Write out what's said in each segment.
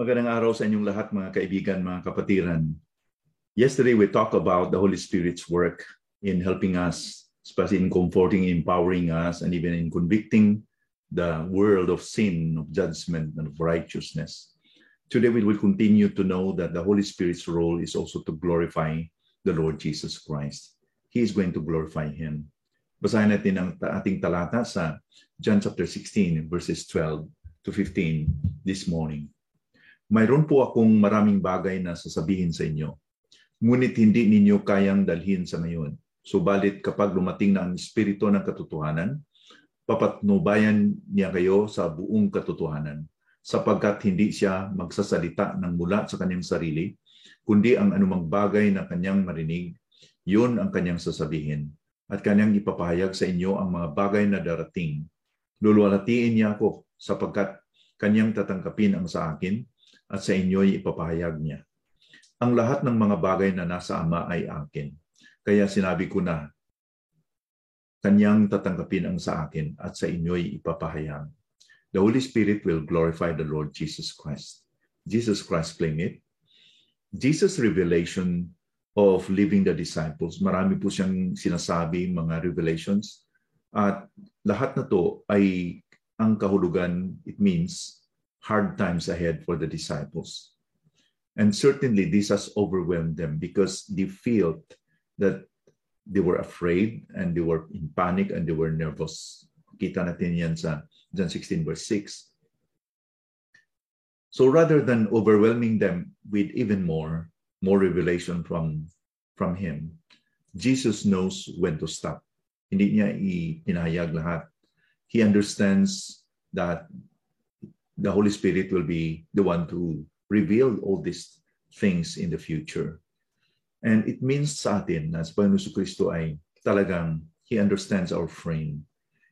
Magandang araw sa inyong lahat mga kaibigan, mga kapatiran. Yesterday we talked about the Holy Spirit's work in helping us, especially in comforting, empowering us, and even in convicting the world of sin, of judgment, and of righteousness. Today we will continue to know that the Holy Spirit's role is also to glorify the Lord Jesus Christ. He is going to glorify Him. Basahin natin ang ating talata sa John chapter 16, verses 12 to 15 this morning. Mayroon po akong maraming bagay na sasabihin sa inyo, ngunit hindi ninyo kayang dalhin sa ngayon. Subalit kapag lumating na ang Espiritu ng katotohanan, papatnubayan niya kayo sa buong katotohanan, sapagkat hindi siya magsasalita ng mula sa kanyang sarili, kundi ang anumang bagay na kanyang marinig, yun ang kanyang sasabihin, at kanyang ipapahayag sa inyo ang mga bagay na darating. Luluwalatiin niya ako sapagkat kanyang tatangkapin ang sa akin at sa inyo'y ipapahayag niya. Ang lahat ng mga bagay na nasa Ama ay akin. Kaya sinabi ko na, kanyang tatanggapin ang sa akin at sa inyo'y ipapahayag. The Holy Spirit will glorify the Lord Jesus Christ. Jesus Christ claim it. Jesus' revelation of leaving the disciples, marami po siyang sinasabi, mga revelations. At lahat na to ay ang kahulugan, it means hard times ahead for the disciples. And certainly this has overwhelmed them because they felt that they were afraid and they were in panic and they were nervous. Kita natin yan sa John 16 verse 6. So rather than overwhelming them with even more, more revelation from, from Him, Jesus knows when to stop. Hindi niya ipinahayag lahat. He understands that the Holy Spirit will be the one to reveal all these things in the future. And it means sa atin na sa Panginoon Kristo ay talagang He understands our frame.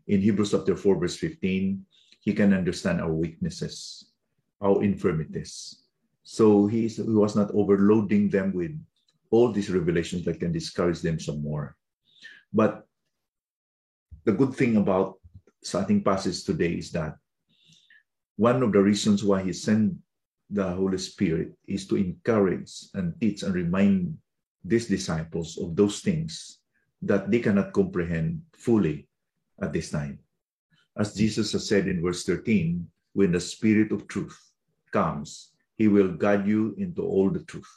In Hebrews chapter 4 verse 15, He can understand our weaknesses, our infirmities. So he, he was not overloading them with all these revelations that can discourage them some more. But the good thing about sa ating passage today is that one of the reasons why he sent the Holy Spirit is to encourage and teach and remind these disciples of those things that they cannot comprehend fully at this time. As Jesus has said in verse 13, when the Spirit of truth comes, he will guide you into all the truth.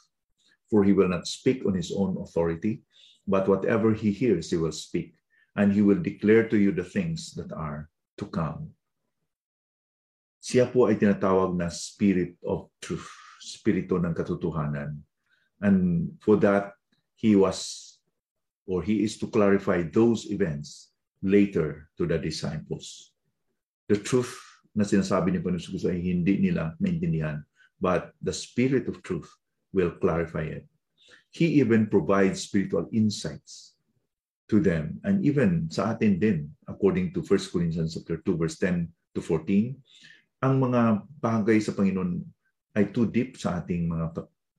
For he will not speak on his own authority, but whatever he hears, he will speak, and he will declare to you the things that are to come. Siya po ay tinatawag na Spirit of Truth, Spirito ng Katotohanan. And for that, he was or he is to clarify those events later to the disciples. The truth na sinasabi ni Panginoon ay hindi nila maintindihan, but the Spirit of Truth will clarify it. He even provides spiritual insights to them. And even sa atin din, according to 1 Corinthians chapter 2, verse 10 to 14, ang mga bagay sa Panginoon ay too deep sa ating mga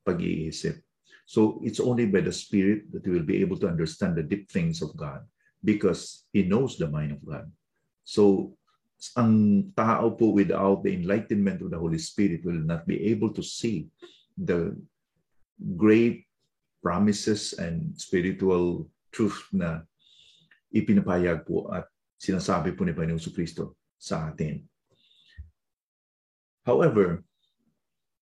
pag-iisip. So it's only by the Spirit that we will be able to understand the deep things of God because He knows the mind of God. So ang tao po without the enlightenment of the Holy Spirit will not be able to see the great promises and spiritual truth na ipinapayag po at sinasabi po ni Panginoon Kristo sa atin. However,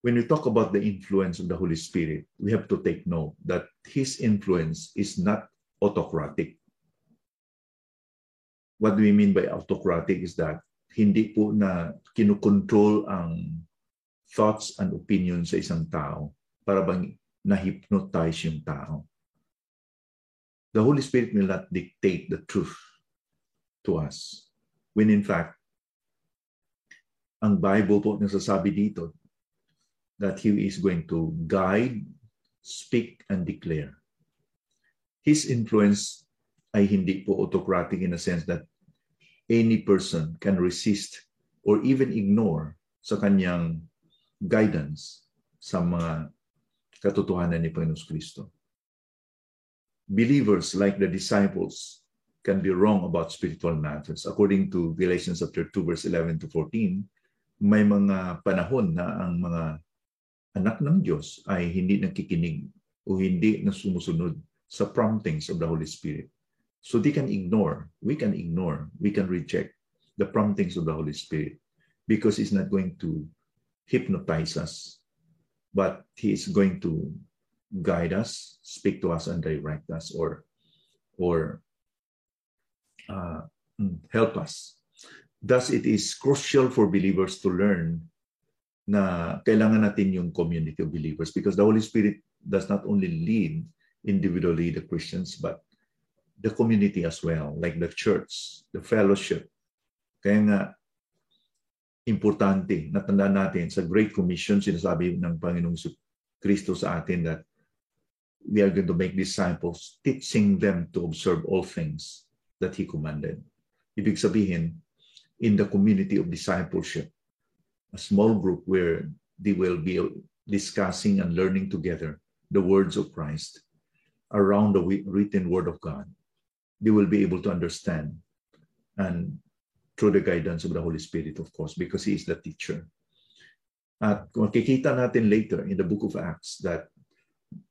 when we talk about the influence of the Holy Spirit, we have to take note that His influence is not autocratic. What do we mean by autocratic is that hindi po na kinukontrol ang thoughts and opinions sa isang tao para bang na-hypnotize yung tao. The Holy Spirit will not dictate the truth to us. When in fact, ang Bible po nasasabi dito that He is going to guide, speak, and declare. His influence ay hindi po autocratic in a sense that any person can resist or even ignore sa kanyang guidance sa mga katotohanan ni Panginoon Kristo. Believers like the disciples can be wrong about spiritual matters. According to Galatians chapter 2 verse 11 to 14, may mga panahon na ang mga anak ng Diyos ay hindi nakikinig o hindi na sumusunod sa promptings of the Holy Spirit. So they can ignore, we can ignore, we can reject the promptings of the Holy Spirit because He's not going to hypnotize us, but He is going to guide us, speak to us, and direct us, or or uh, mm, help us. Thus, it is crucial for believers to learn na kailangan natin yung community of believers because the Holy Spirit does not only lead individually the Christians, but the community as well, like the church, the fellowship. Kaya nga, importante, natanda natin sa Great Commission, sinasabi ng Panginoong Kristo sa atin that we are going to make disciples, teaching them to observe all things that He commanded. Ibig sabihin, in the community of discipleship, a small group where they will be discussing and learning together the words of Christ around the written word of God. They will be able to understand and through the guidance of the Holy Spirit, of course, because He is the teacher. At makikita natin later in the book of Acts that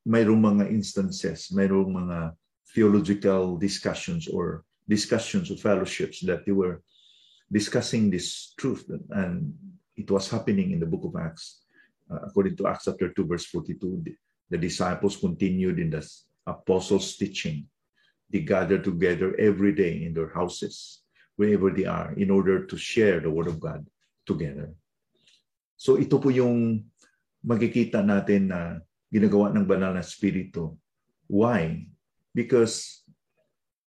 mayroong mga instances, mayroong mga theological discussions or discussions of fellowships that they were discussing this truth and it was happening in the book of acts uh, according to acts chapter 2 verse 42 the, the disciples continued in the apostles teaching. They gathered together every day in their houses wherever they are in order to share the word of god together. So ito po yung makikita natin na ginagawa ng banal na spirito why? Because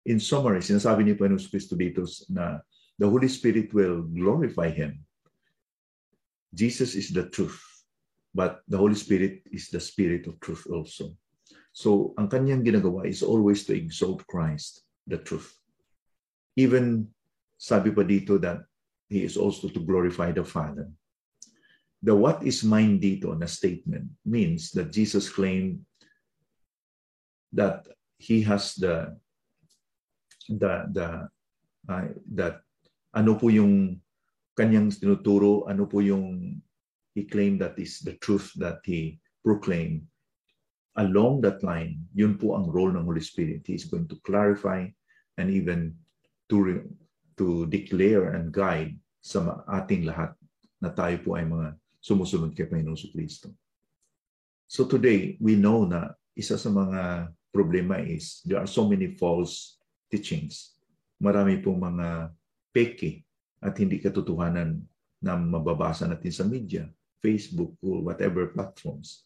in summary, sinasabi ni Panginoon Kristo dito na the Holy Spirit will glorify Him. Jesus is the truth, but the Holy Spirit is the Spirit of truth also. So, ang kanyang ginagawa is always to exalt Christ, the truth. Even, sabi pa dito that He is also to glorify the Father. The what is mine dito na statement means that Jesus claimed that He has the the the uh, that ano po yung kanyang tinuturo, ano po yung he claimed that is the truth that he proclaimed. Along that line, yun po ang role ng Holy Spirit. He is going to clarify and even to, to declare and guide sa ating lahat na tayo po ay mga sumusunod kay Panginoon Kristo. So today, we know na isa sa mga problema is there are so many false teachings. Marami pong mga peke at hindi katotohanan na mababasa natin sa media, Facebook, or whatever platforms.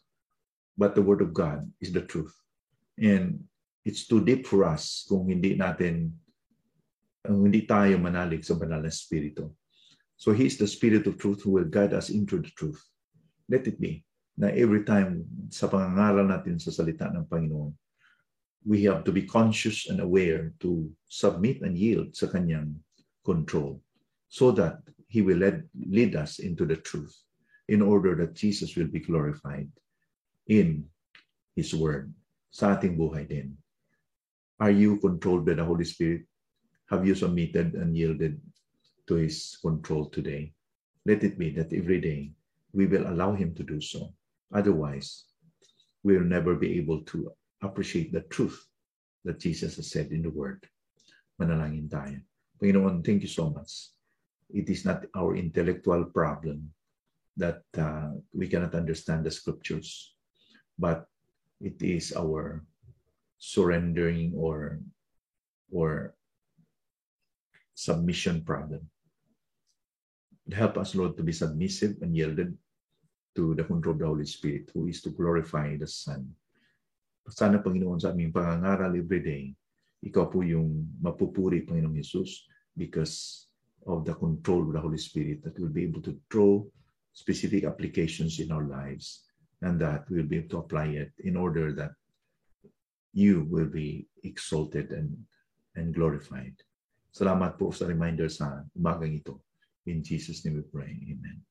But the Word of God is the truth. And it's too deep for us kung hindi natin, uh, hindi tayo manalig sa banal na Espiritu. So He is the Spirit of truth who will guide us into the truth. Let it be na every time sa pangangaral natin sa salita ng Panginoon, we have to be conscious and aware to submit and yield sa kanyang control so that he will lead, lead us into the truth in order that Jesus will be glorified in his word sa ating buhay din. Are you controlled by the Holy Spirit? Have you submitted and yielded to his control today? Let it be that every day we will allow him to do so. Otherwise, we will never be able to appreciate the truth that Jesus has said in the Word. Manalangin tayo. Panginoon, thank you so much. It is not our intellectual problem that uh, we cannot understand the scriptures, but it is our surrendering or or submission problem. Help us, Lord, to be submissive and yielded to the control of the Holy Spirit, who is to glorify the Son. Sana, Panginoon, sa aming pangangaral every day, ikaw po yung mapupuri, Panginoong Jesus, because of the control of the Holy Spirit that we'll be able to draw specific applications in our lives and that we'll be able to apply it in order that you will be exalted and and glorified. Salamat po sa reminder sa umagang ito. In Jesus' name we pray. Amen.